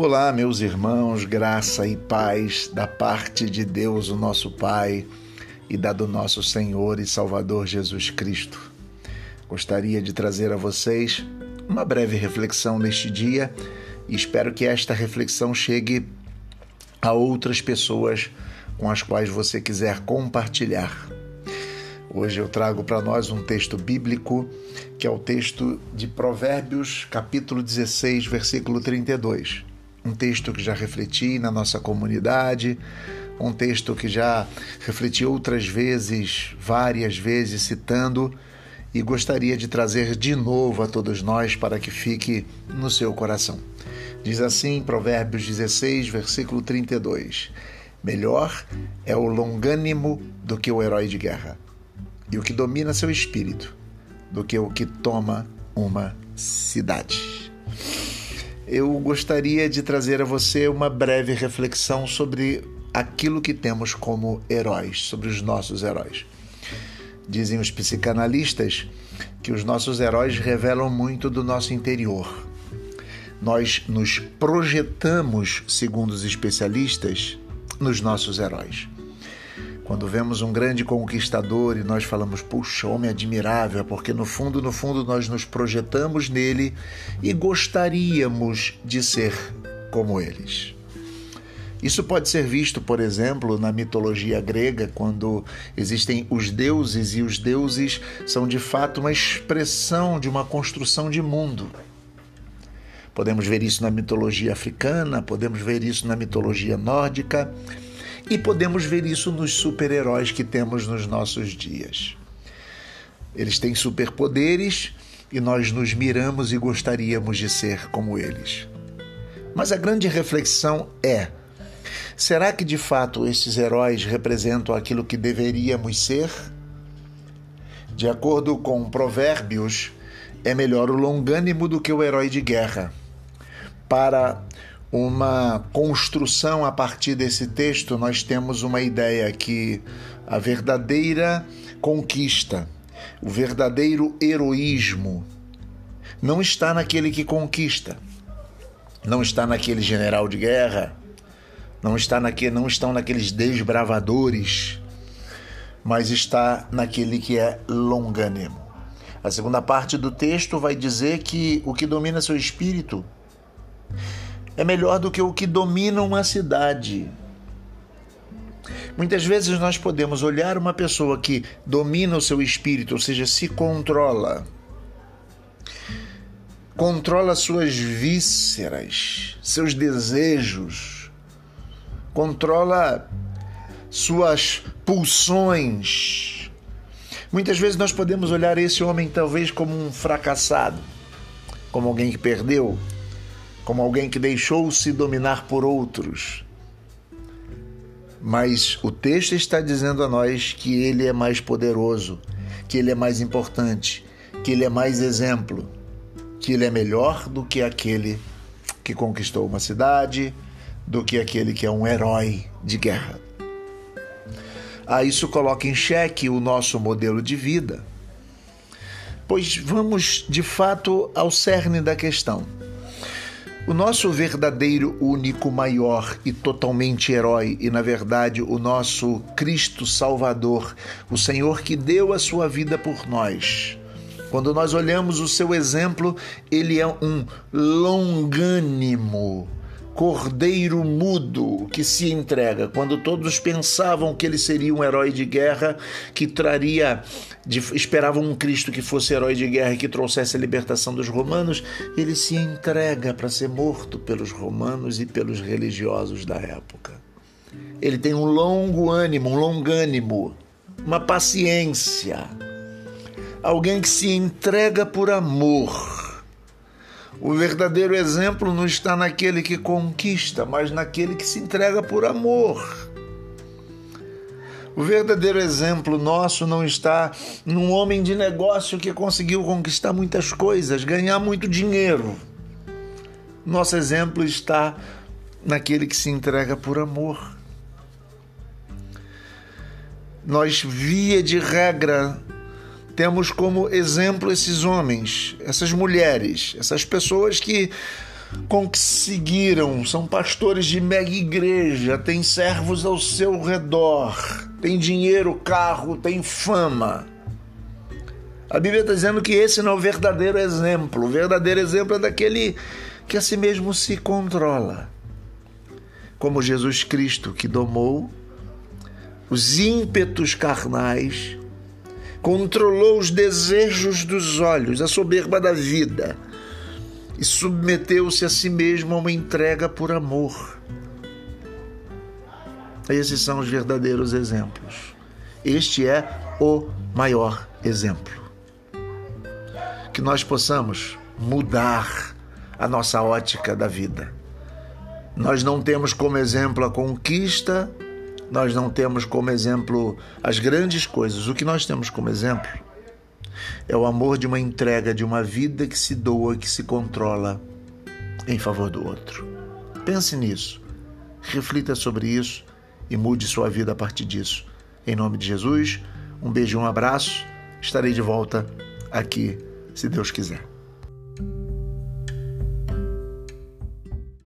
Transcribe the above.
Olá, meus irmãos, graça e paz da parte de Deus, o nosso Pai, e da do nosso Senhor e Salvador Jesus Cristo. Gostaria de trazer a vocês uma breve reflexão neste dia e espero que esta reflexão chegue a outras pessoas com as quais você quiser compartilhar. Hoje eu trago para nós um texto bíblico, que é o texto de Provérbios, capítulo 16, versículo 32. Um texto que já refleti na nossa comunidade, um texto que já refleti outras vezes, várias vezes, citando, e gostaria de trazer de novo a todos nós para que fique no seu coração. Diz assim, Provérbios 16, versículo 32. Melhor é o longânimo do que o herói de guerra e o que domina seu espírito do que o que toma uma cidade. Eu gostaria de trazer a você uma breve reflexão sobre aquilo que temos como heróis, sobre os nossos heróis. Dizem os psicanalistas que os nossos heróis revelam muito do nosso interior. Nós nos projetamos, segundo os especialistas, nos nossos heróis. Quando vemos um grande conquistador e nós falamos, puxa, homem admirável, é porque no fundo, no fundo, nós nos projetamos nele e gostaríamos de ser como eles. Isso pode ser visto, por exemplo, na mitologia grega, quando existem os deuses e os deuses são de fato uma expressão de uma construção de mundo. Podemos ver isso na mitologia africana, podemos ver isso na mitologia nórdica e podemos ver isso nos super-heróis que temos nos nossos dias. Eles têm superpoderes e nós nos miramos e gostaríamos de ser como eles. Mas a grande reflexão é: será que de fato esses heróis representam aquilo que deveríamos ser? De acordo com Provérbios, é melhor o longânimo do que o herói de guerra. Para uma construção a partir desse texto, nós temos uma ideia que a verdadeira conquista, o verdadeiro heroísmo, não está naquele que conquista, não está naquele general de guerra, não está naquele, não estão naqueles desbravadores, mas está naquele que é longânimo. A segunda parte do texto vai dizer que o que domina seu espírito é melhor do que o que domina uma cidade. Muitas vezes nós podemos olhar uma pessoa que domina o seu espírito, ou seja, se controla, controla suas vísceras, seus desejos, controla suas pulsões. Muitas vezes nós podemos olhar esse homem talvez como um fracassado, como alguém que perdeu, como alguém que deixou-se dominar por outros. Mas o texto está dizendo a nós que ele é mais poderoso, que ele é mais importante, que ele é mais exemplo, que ele é melhor do que aquele que conquistou uma cidade, do que aquele que é um herói de guerra. Ah, isso coloca em xeque o nosso modelo de vida. Pois vamos de fato ao cerne da questão. O nosso verdadeiro, único, maior e totalmente herói, e na verdade o nosso Cristo Salvador, o Senhor que deu a sua vida por nós. Quando nós olhamos o seu exemplo, ele é um longânimo cordeiro mudo que se entrega. Quando todos pensavam que ele seria um herói de guerra que traria, de, esperavam um Cristo que fosse herói de guerra e que trouxesse a libertação dos romanos, ele se entrega para ser morto pelos romanos e pelos religiosos da época. Ele tem um longo ânimo, um longânimo, uma paciência. Alguém que se entrega por amor o verdadeiro exemplo não está naquele que conquista, mas naquele que se entrega por amor. O verdadeiro exemplo nosso não está num homem de negócio que conseguiu conquistar muitas coisas, ganhar muito dinheiro. Nosso exemplo está naquele que se entrega por amor. Nós, via de regra, temos como exemplo esses homens, essas mulheres, essas pessoas que conseguiram, são pastores de mega igreja, têm servos ao seu redor, tem dinheiro, carro, tem fama. A Bíblia está dizendo que esse não é o verdadeiro exemplo. O verdadeiro exemplo é daquele que a si mesmo se controla. Como Jesus Cristo, que domou os ímpetos carnais, controlou os desejos dos olhos, a soberba da vida e submeteu-se a si mesmo a uma entrega por amor. Esses são os verdadeiros exemplos. Este é o maior exemplo. Que nós possamos mudar a nossa ótica da vida. Nós não temos como exemplo a conquista nós não temos como exemplo as grandes coisas. O que nós temos como exemplo é o amor de uma entrega, de uma vida que se doa, que se controla em favor do outro. Pense nisso, reflita sobre isso e mude sua vida a partir disso. Em nome de Jesus, um beijo um abraço. Estarei de volta aqui, se Deus quiser.